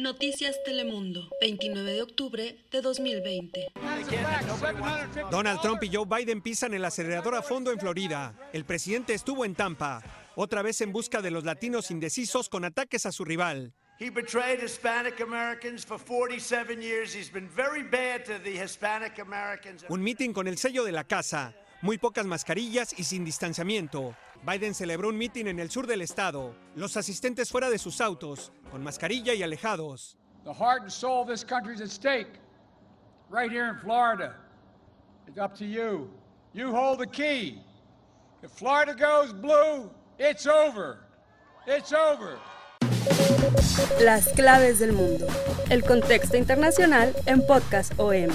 Noticias Telemundo, 29 de octubre de 2020. Donald Trump y Joe Biden pisan el acelerador a fondo en Florida. El presidente estuvo en Tampa, otra vez en busca de los latinos indecisos con ataques a su rival. He betrayed Hispanic Americans for 47 years. He's been very bad to the Hispanic Americans. Un mitin con el sello de la casa, muy pocas mascarillas y sin distanciamiento. Biden celebró un mitin en el sur del estado, los asistentes fuera de sus autos, con mascarilla y alejados. The heart and soul of this country is at stake. Right here in Florida. It's up to you. You hold the key. If Florida goes blue, it's over. It's over. Las claves del mundo. El contexto internacional en Podcast OM.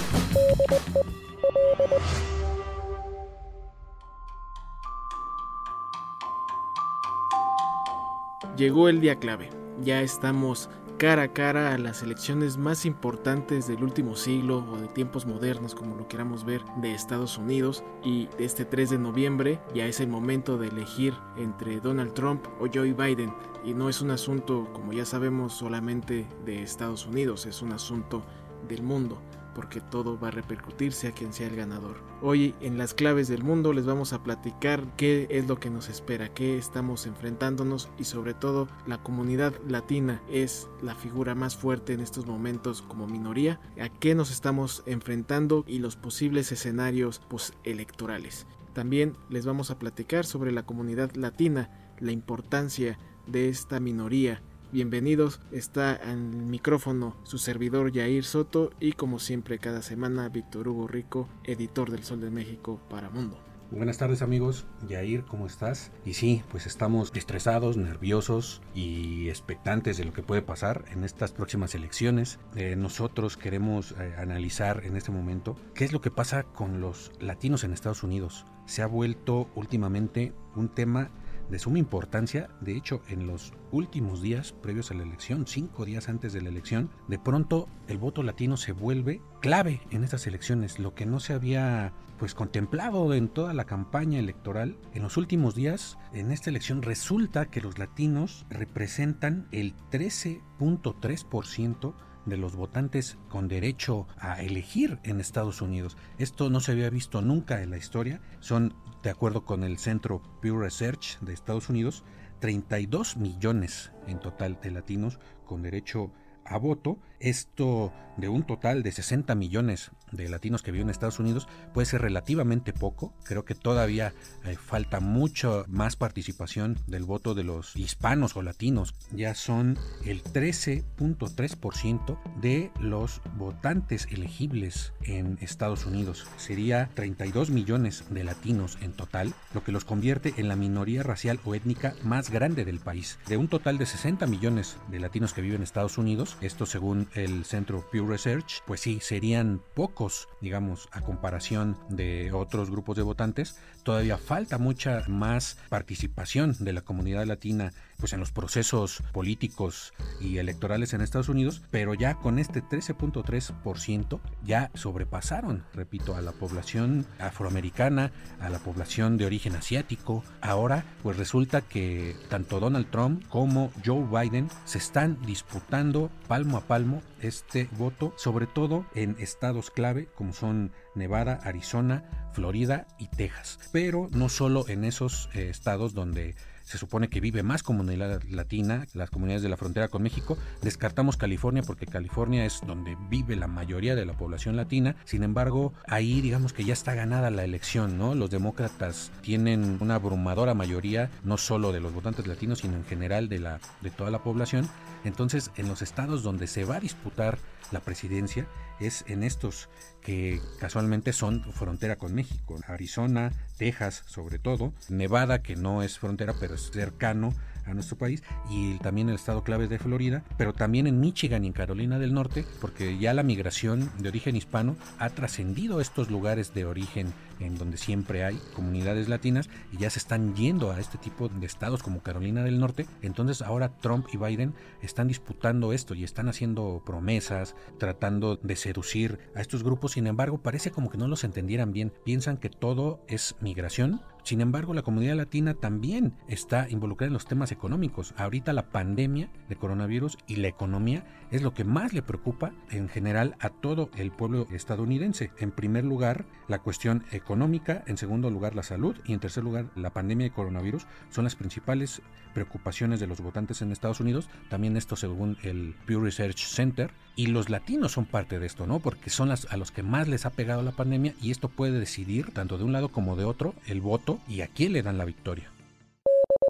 Llegó el día clave. Ya estamos cara a cara a las elecciones más importantes del último siglo o de tiempos modernos, como lo queramos ver, de Estados Unidos. Y este 3 de noviembre ya es el momento de elegir entre Donald Trump o Joe Biden. Y no es un asunto, como ya sabemos, solamente de Estados Unidos, es un asunto del mundo porque todo va a repercutirse a quien sea el ganador. Hoy en las claves del mundo les vamos a platicar qué es lo que nos espera, qué estamos enfrentándonos y sobre todo la comunidad latina es la figura más fuerte en estos momentos como minoría, a qué nos estamos enfrentando y los posibles escenarios postelectorales. También les vamos a platicar sobre la comunidad latina, la importancia de esta minoría Bienvenidos, está en el micrófono su servidor Yair Soto y como siempre cada semana Víctor Hugo Rico, editor del Sol de México para Mundo. Buenas tardes amigos, Yair, ¿cómo estás? Y sí, pues estamos estresados, nerviosos y expectantes de lo que puede pasar en estas próximas elecciones. Eh, nosotros queremos eh, analizar en este momento qué es lo que pasa con los latinos en Estados Unidos. Se ha vuelto últimamente un tema de suma importancia. De hecho, en los últimos días previos a la elección, cinco días antes de la elección, de pronto el voto latino se vuelve clave en estas elecciones, lo que no se había pues contemplado en toda la campaña electoral. En los últimos días, en esta elección resulta que los latinos representan el 13.3% de los votantes con derecho a elegir en Estados Unidos. Esto no se había visto nunca en la historia. Son, de acuerdo con el Centro Pew Research de Estados Unidos, 32 millones en total de latinos con derecho a voto. Esto de un total de 60 millones de latinos que viven en Estados Unidos puede ser relativamente poco. Creo que todavía eh, falta mucho más participación del voto de los hispanos o latinos. Ya son el 13.3% de los votantes elegibles en Estados Unidos. Sería 32 millones de latinos en total, lo que los convierte en la minoría racial o étnica más grande del país. De un total de 60 millones de latinos que viven en Estados Unidos, esto según el centro Pew Research, pues sí, serían pocos, digamos, a comparación de otros grupos de votantes. Todavía falta mucha más participación de la comunidad latina pues en los procesos políticos y electorales en Estados Unidos, pero ya con este 13.3% ya sobrepasaron, repito, a la población afroamericana, a la población de origen asiático. Ahora, pues resulta que tanto Donald Trump como Joe Biden se están disputando palmo a palmo este voto, sobre todo en estados clave como son Nevada, Arizona, Florida y Texas. Pero no solo en esos eh, estados donde se supone que vive más comunidad latina, las comunidades de la frontera con México. Descartamos California porque California es donde vive la mayoría de la población latina. Sin embargo, ahí digamos que ya está ganada la elección, ¿no? Los demócratas tienen una abrumadora mayoría, no solo de los votantes latinos, sino en general de, la, de toda la población. Entonces, en los estados donde se va a disputar la presidencia es en estos que casualmente son frontera con México, Arizona, Texas sobre todo, Nevada que no es frontera pero es cercano a nuestro país y también el estado clave de Florida, pero también en Michigan y en Carolina del Norte, porque ya la migración de origen hispano ha trascendido estos lugares de origen en donde siempre hay comunidades latinas y ya se están yendo a este tipo de estados como Carolina del Norte. Entonces ahora Trump y Biden están disputando esto y están haciendo promesas, tratando de seducir a estos grupos. Sin embargo, parece como que no los entendieran bien. Piensan que todo es migración sin embargo, la comunidad latina también está involucrada en los temas económicos. Ahorita la pandemia de coronavirus y la economía es lo que más le preocupa en general a todo el pueblo estadounidense. En primer lugar, la cuestión económica, en segundo lugar, la salud y en tercer lugar, la pandemia de coronavirus son las principales preocupaciones de los votantes en Estados Unidos. También esto según el Pew Research Center. Y los latinos son parte de esto, ¿no? Porque son las, a los que más les ha pegado la pandemia y esto puede decidir, tanto de un lado como de otro, el voto y a quién le dan la victoria.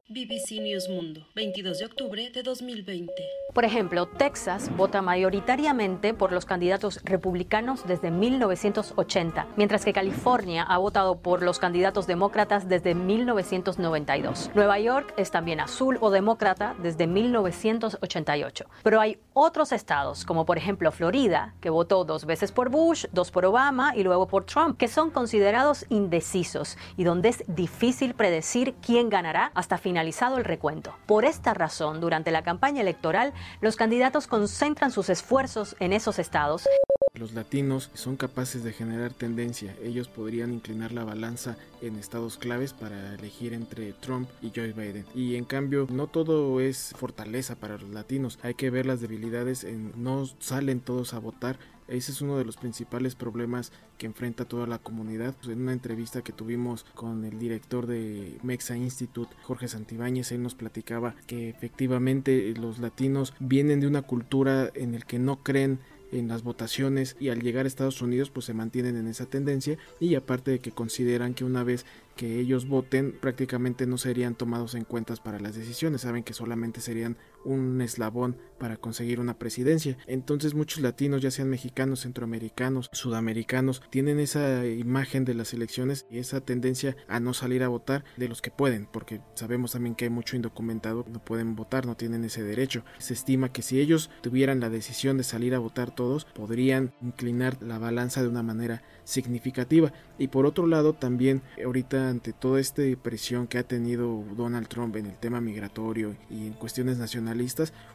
BBC News Mundo, 22 de octubre de 2020. Por ejemplo, Texas vota mayoritariamente por los candidatos republicanos desde 1980, mientras que California ha votado por los candidatos demócratas desde 1992. Nueva York es también azul o demócrata desde 1988. Pero hay otros estados, como por ejemplo Florida, que votó dos veces por Bush, dos por Obama y luego por Trump, que son considerados indecisos y donde es difícil predecir quién ganará hasta finalizar el recuento. Por esta razón, durante la campaña electoral, los candidatos concentran sus esfuerzos en esos estados. Los latinos son capaces de generar tendencia. Ellos podrían inclinar la balanza en estados claves para elegir entre Trump y Joe Biden. Y en cambio, no todo es fortaleza para los latinos. Hay que ver las debilidades. En, no salen todos a votar ese es uno de los principales problemas que enfrenta toda la comunidad. En una entrevista que tuvimos con el director de Mexa Institute, Jorge Santibáñez, él nos platicaba que efectivamente los latinos vienen de una cultura en el que no creen en las votaciones y al llegar a Estados Unidos pues se mantienen en esa tendencia y aparte de que consideran que una vez que ellos voten prácticamente no serían tomados en cuentas para las decisiones, saben que solamente serían un eslabón para conseguir una presidencia. Entonces muchos latinos, ya sean mexicanos, centroamericanos, sudamericanos, tienen esa imagen de las elecciones y esa tendencia a no salir a votar de los que pueden, porque sabemos también que hay mucho indocumentado, no pueden votar, no tienen ese derecho. Se estima que si ellos tuvieran la decisión de salir a votar todos, podrían inclinar la balanza de una manera significativa. Y por otro lado, también ahorita ante toda esta presión que ha tenido Donald Trump en el tema migratorio y en cuestiones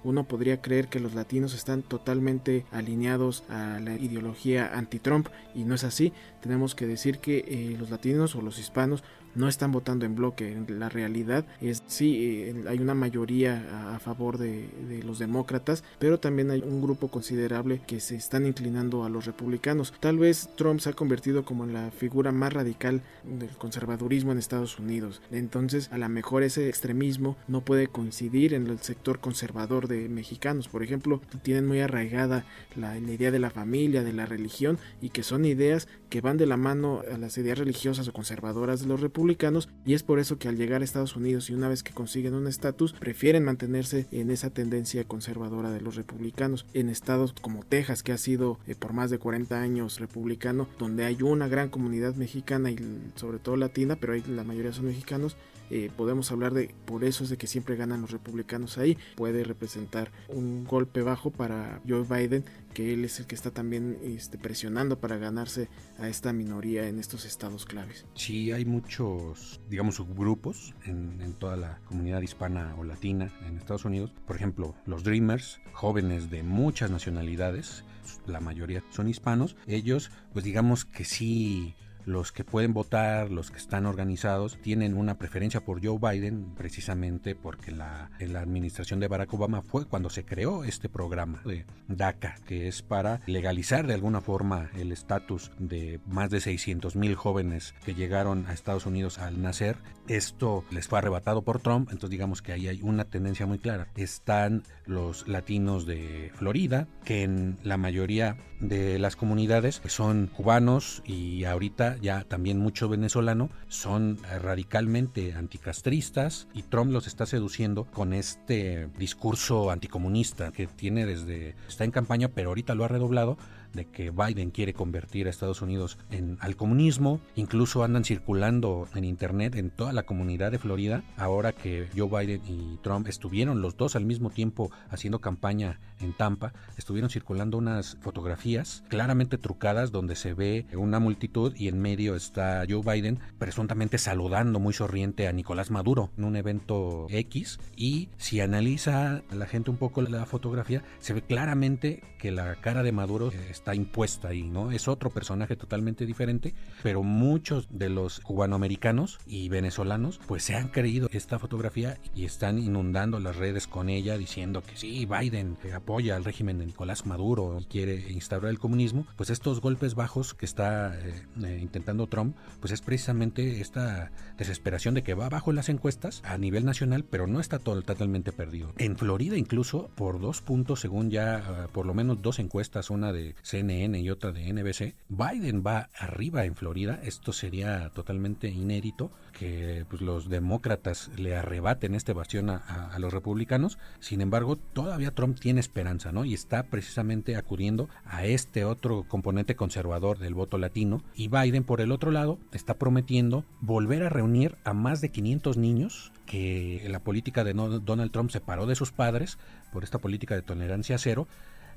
uno podría creer que los latinos están totalmente alineados a la ideología anti-Trump y no es así. Tenemos que decir que eh, los latinos o los hispanos no están votando en bloque. La realidad es sí, eh, hay una mayoría a, favor de, los demócratas, pero también hay un grupo considerable que se están inclinando a los republicanos. Tal vez Trump se ha convertido como la figura más radical del conservadurismo en Estados Unidos. Entonces, a lo mejor ese extremismo no puede coincidir en el sector conservador de mexicanos. Por ejemplo, tienen muy arraigada la, la idea de la familia, de la religión, y que son ideas que van de la mano a las ideas religiosas o conservadoras de los republicanos y es por eso que al llegar a Estados Unidos y una vez que consiguen un estatus prefieren mantenerse en esa tendencia conservadora de los republicanos. En estados como Texas que ha sido eh, por más de 40 años republicano, donde hay una gran comunidad mexicana y sobre todo latina, pero ahí la mayoría son mexicanos, eh, podemos hablar de por eso es de que siempre ganan los republicanos ahí puede representar un golpe bajo para Joe Biden que él es el que está también este, presionando para ganarse a esta minoría en estos estados claves. Sí hay muchos digamos subgrupos en, en toda la comunidad hispana o latina en Estados Unidos. Por ejemplo los Dreamers jóvenes de muchas nacionalidades la mayoría son hispanos. Ellos pues digamos que sí los que pueden votar, los que están organizados, tienen una preferencia por Joe Biden precisamente porque la, administración de Barack Obama fue cuando se creó este programa de DACA, que es para legalizar de alguna forma el estatus de más de 600 mil jóvenes que llegaron a Estados Unidos al nacer. Esto les fue arrebatado por Trump, entonces digamos que ahí hay una tendencia muy clara. Están los latinos de Florida, que en la mayoría de las comunidades son cubanos y ahorita ya también mucho venezolano, son radicalmente anticastristas y Trump los está seduciendo con este discurso anticomunista que tiene desde, está en campaña, pero ahorita lo ha redoblado de que Biden quiere convertir a Estados Unidos en, al comunismo. Incluso andan circulando en internet en toda la comunidad de Florida, ahora que Joe Biden y Trump estuvieron los dos al mismo tiempo haciendo campaña en Tampa, estuvieron circulando unas fotografías claramente trucadas donde se ve una multitud y en medio está Joe Biden presuntamente saludando muy sonriente a Nicolás Maduro en un evento X y si analiza la gente un poco la fotografía se ve claramente que la cara de Maduro está impuesta ahí, ¿no? Es otro personaje totalmente diferente, pero muchos de los cubanoamericanos y venezolanos pues se han creído esta fotografía y están inundando las redes con ella diciendo que sí, Biden apoya al régimen de Nicolás Maduro quiere instaurar el comunismo, pues estos golpes bajos que está eh, eh, intentando Trump, pues es precisamente esta desesperación de que va abajo en las encuestas a nivel nacional, pero no está totalmente perdido. En Florida incluso, por dos puntos, según ya ah, por lo menos dos encuestas, una de CNN y otra de NBC, Biden va arriba en Florida. Esto sería totalmente inédito que pues, los demócratas le arrebaten este bastión a, los republicanos. Sin embargo, todavía Trump tiene esperanza, ¿no? Y está precisamente acudiendo a este otro componente conservador del voto latino. Y Biden, por el otro lado, está prometiendo volver a reunir a más de 500 niños que la política de Donald Trump separó de sus padres por esta política de tolerancia cero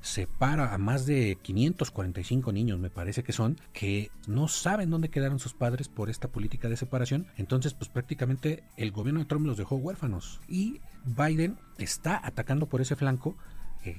separa a más de 545 niños, me parece que son, que no saben dónde quedaron sus padres por esta política de separación. Entonces, pues prácticamente el gobierno de Trump los dejó huérfanos. Y Biden está atacando por ese flanco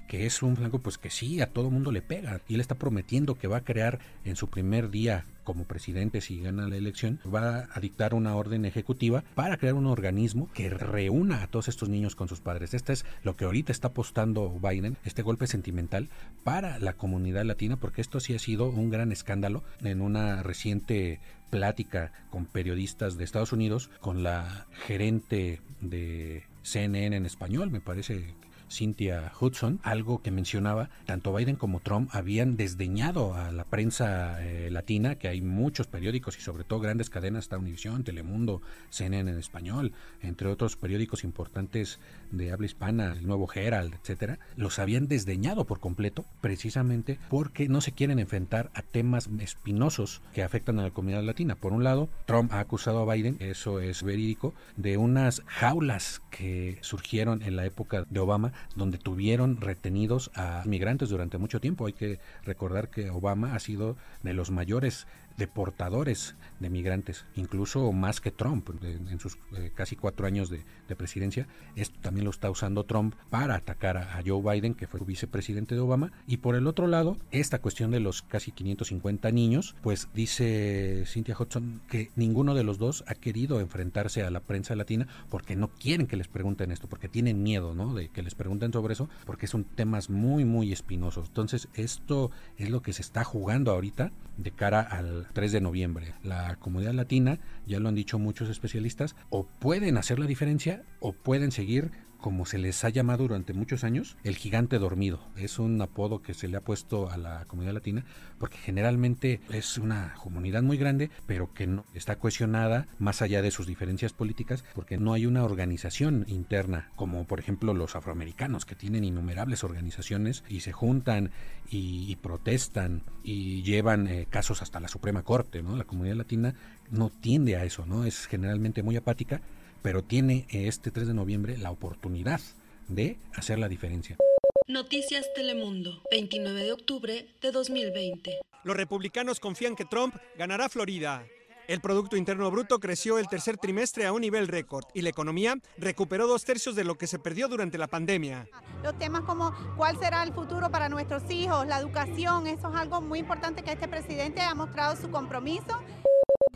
que, es un flanco pues que sí a todo mundo le pega y él está prometiendo que va a crear en su primer día como presidente si gana la elección va a dictar una orden ejecutiva para crear un organismo que reúna a todos estos niños con sus padres. Este es lo que ahorita está apostando Biden, este golpe sentimental para la comunidad latina porque esto sí ha sido un gran escándalo en una reciente plática con periodistas de Estados Unidos con la gerente de CNN en español, me parece Cynthia Hudson, algo que mencionaba, tanto Biden como Trump habían desdeñado a la prensa eh, latina, que hay muchos periódicos y sobre todo grandes cadenas, está Telemundo, CNN en español, entre otros periódicos importantes de habla hispana, el Nuevo Herald, etcétera, los habían desdeñado por completo, precisamente porque no se quieren enfrentar a temas espinosos que afectan a la comunidad latina. Por un lado, Trump ha acusado a Biden, eso es verídico, de unas jaulas que surgieron en la época de Obama donde tuvieron retenidos a migrantes durante mucho tiempo. Hay que recordar que Obama ha sido de los mayores deportadores de migrantes, incluso más que Trump en sus eh, casi cuatro años de, presidencia. Esto también lo está usando Trump para atacar a, Joe Biden, que fue vicepresidente de Obama. Y por el otro lado, esta cuestión de los casi 550 niños, pues dice Cynthia Hudson que ninguno de los dos ha querido enfrentarse a la prensa latina porque no quieren que les pregunten esto, porque tienen miedo, ¿no? De que les pregunten sobre eso, porque son temas muy, muy espinosos. Entonces, esto es lo que se está jugando ahorita de cara al 3 de noviembre. La comunidad latina, ya lo han dicho muchos especialistas, o pueden hacer la diferencia o pueden seguir como se les ha llamado durante muchos años, el gigante dormido. Es un apodo que se le ha puesto a la comunidad latina porque generalmente es una comunidad muy grande, pero que no está cohesionada más allá de sus diferencias políticas, porque no hay una organización interna, como por ejemplo los afroamericanos, que tienen innumerables organizaciones y se juntan y, protestan y llevan eh, casos hasta la Suprema Corte. ¿no? La comunidad latina no tiende a eso, ¿no? es generalmente muy apática pero tiene este 3 de noviembre la oportunidad de hacer la diferencia. Noticias Telemundo, 29 de octubre de 2020. Los republicanos confían que Trump ganará Florida. El Producto Interno Bruto creció el tercer trimestre a un nivel récord y la economía recuperó dos tercios de lo que se perdió durante la pandemia. Los temas como cuál será el futuro para nuestros hijos, la educación, eso es algo muy importante que este presidente ha mostrado su compromiso.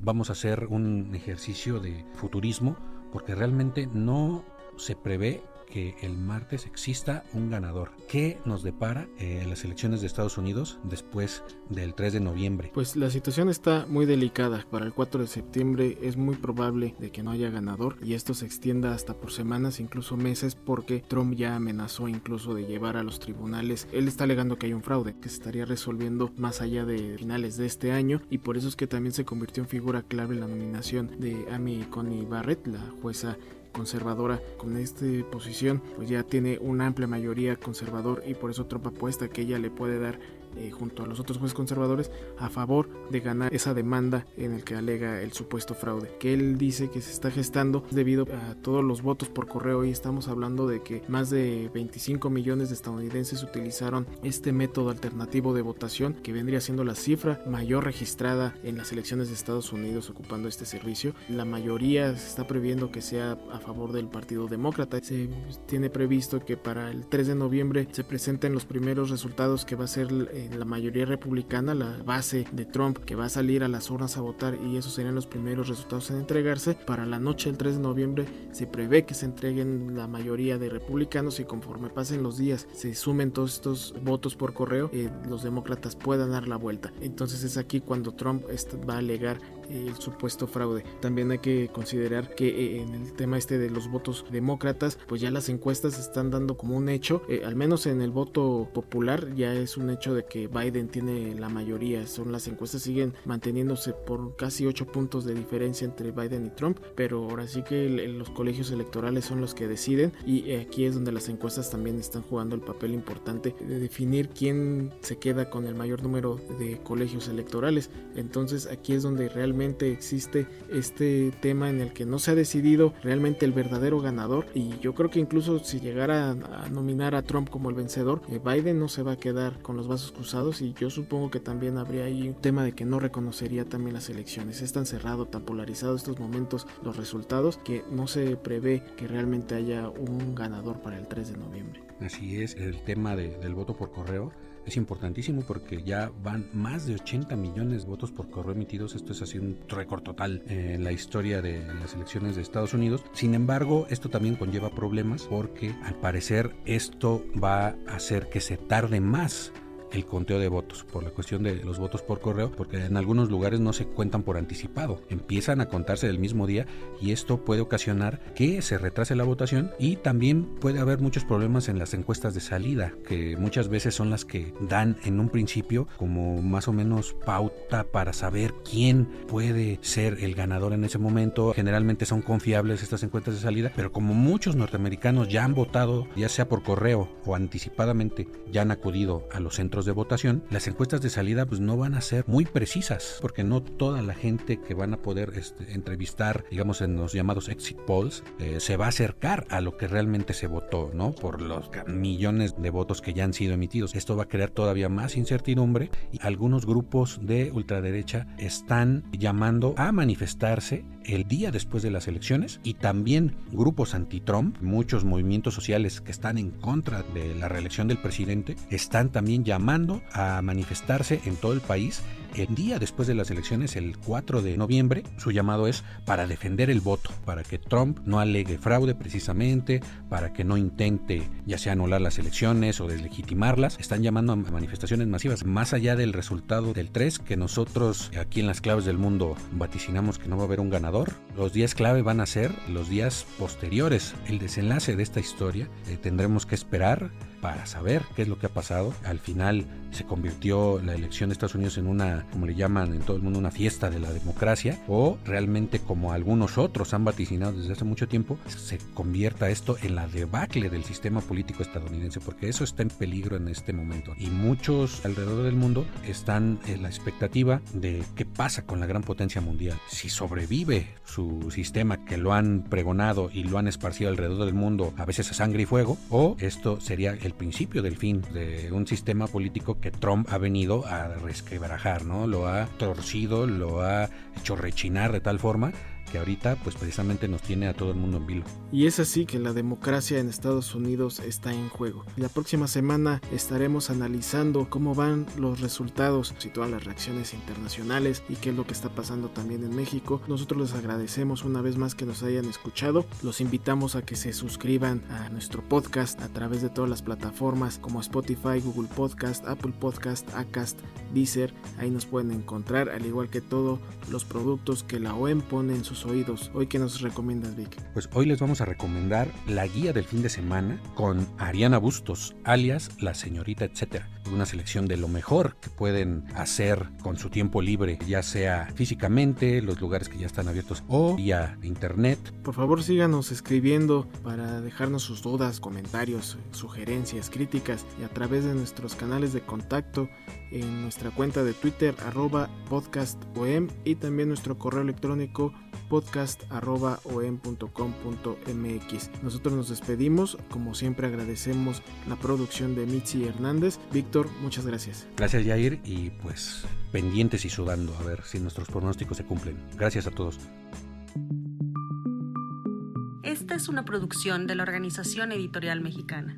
Vamos a hacer un ejercicio de futurismo porque realmente no se prevé que el martes exista un ganador. ¿Qué nos depara eh, las elecciones de Estados Unidos después del 3 de noviembre? Pues la situación está muy delicada. Para el 4 de septiembre es muy probable de que no haya ganador y esto se extienda hasta por semanas, incluso meses, porque Trump ya amenazó incluso de llevar a los tribunales. Él está alegando que hay un fraude que se estaría resolviendo más allá de finales de este año y por eso es que también se convirtió en figura clave la nominación de Amy Coney Barrett, la jueza conservadora con esta posición pues ya tiene una amplia mayoría conservador y por eso Trump apuesta que ella le puede dar eh, junto a los otros jueces conservadores a favor de ganar esa demanda en el que alega el supuesto fraude, que él dice que se está gestando debido a todos los votos por correo y estamos hablando de que más de 25 millones de estadounidenses utilizaron este método alternativo de votación que vendría siendo la cifra mayor registrada en las elecciones de Estados Unidos ocupando este servicio. La mayoría se está previendo que sea a favor del Partido Demócrata. Se tiene previsto que para el 3 de noviembre se presenten los primeros resultados que va a ser eh, la mayoría republicana, la base de Trump que va a salir a las urnas a votar y esos serían los primeros resultados en entregarse. Para la noche del 3 de noviembre se prevé que se entreguen la mayoría de republicanos y conforme pasen los días se sumen todos estos votos por correo, eh, los demócratas puedan dar la vuelta. Entonces es aquí cuando Trump va a alegar el supuesto fraude. También hay que considerar que eh, en el tema este de los votos demócratas, pues ya las encuestas están dando como un hecho, eh, al menos en el voto popular ya es un hecho de que Biden tiene la mayoría. Son las encuestas siguen manteniéndose por casi 8 puntos de diferencia entre Biden y Trump, pero ahora sí que los colegios electorales son los que deciden y eh, aquí es donde las encuestas también están jugando el papel importante de definir quién se queda con el mayor número de colegios electorales. Entonces aquí es donde realmente existe este tema en el que no se ha decidido realmente el verdadero ganador y yo creo que incluso si llegara a, nominar a Trump como el vencedor, eh, Biden no se va a quedar con los vasos cruzados y yo supongo que también habría ahí un tema de que no reconocería también las elecciones. Es tan cerrado, tan polarizado estos momentos los resultados que no se prevé que realmente haya un ganador para el 3 de noviembre. Así es, el tema del voto por correo es importantísimo porque ya van más de 80 millones de votos por correo emitidos. Esto es así un récord total en la historia de las elecciones de Estados Unidos. Sin embargo, esto también conlleva problemas porque al parecer esto va a hacer que se tarde más el conteo de votos, por la cuestión de los votos por correo, porque en algunos lugares no se cuentan por anticipado, empiezan a contarse del mismo día y esto puede ocasionar que se retrase la votación y también puede haber muchos problemas en las encuestas de salida, que muchas veces son las que dan en un principio como más o menos pauta para saber quién puede ser el ganador en ese momento. Generalmente son confiables estas encuestas de salida, pero como muchos norteamericanos ya han votado, ya sea por correo o anticipadamente, ya han acudido a los centros de votación, las encuestas de salida pues no van a ser muy precisas, porque no toda la gente que van a poder este, entrevistar, digamos en los llamados exit polls, eh, se va a acercar a lo que realmente se votó, ¿no? Por los millones de votos que ya han sido emitidos. Esto va a crear todavía más incertidumbre y algunos grupos de ultraderecha están llamando a manifestarse el día después de las elecciones y también grupos anti-Trump, muchos movimientos sociales que están en contra de la reelección del presidente, están también llamando a manifestarse en todo el país el día después de las elecciones, el 4 de noviembre, su llamado es para defender el voto, para que Trump no alegue fraude precisamente, para que no intente ya sea anular las elecciones o deslegitimarlas. Están llamando a manifestaciones masivas, más allá del resultado del 3, que nosotros aquí en las claves del mundo vaticinamos que no va a haber un ganador. Los días clave van a ser los días posteriores. El desenlace de esta historia eh, tendremos que esperar para saber qué es lo que ha pasado. Al final se convirtió la elección de Estados Unidos en una, como le llaman en todo el mundo, una fiesta de la democracia, o realmente como algunos otros han vaticinado desde hace mucho tiempo, se convierta esto en la debacle del sistema político estadounidense, porque eso está en peligro en este momento. Y muchos alrededor del mundo están en la expectativa de qué pasa con la gran potencia mundial. Si sobrevive su sistema que lo han pregonado y lo han esparcido alrededor del mundo, a veces a sangre y fuego, o esto sería el principio del fin de un sistema político que Trump ha venido a resquebrajar, ¿no? Lo ha torcido, lo ha hecho rechinar de tal forma que ahorita pues precisamente nos tiene a todo el mundo en vilo. Y es así que la democracia en Estados Unidos está en juego. La próxima semana estaremos analizando cómo van los resultados y todas las reacciones internacionales y qué es lo que está pasando también en México. Nosotros les agradecemos una vez más que nos hayan escuchado. Los invitamos a que se suscriban a nuestro podcast a través de todas las plataformas como Spotify, Google Podcast, Apple Podcast, Acast, Deezer. Ahí nos pueden encontrar al igual que todos los productos que la OEM pone en sus oídos. Hoy, ¿qué nos recomiendas, Vic? Pues hoy les vamos a recomendar la guía del fin de semana con Ariana Bustos, alias la señorita etcétera. una selección de lo mejor que pueden hacer con su tiempo libre, ya sea físicamente, los lugares que ya están abiertos o vía internet. Por favor síganos escribiendo para dejarnos sus dudas, comentarios, sugerencias, críticas y a través de nuestros canales de contacto en nuestra cuenta de Twitter arroba podcastom y también nuestro correo electrónico podcast.om.com.mx. Nosotros nos despedimos, como siempre agradecemos la producción de Mitzi Hernández. Víctor, muchas gracias. Gracias Jair y pues pendientes y sudando a ver si nuestros pronósticos se cumplen. Gracias a todos. Esta es una producción de la Organización Editorial Mexicana.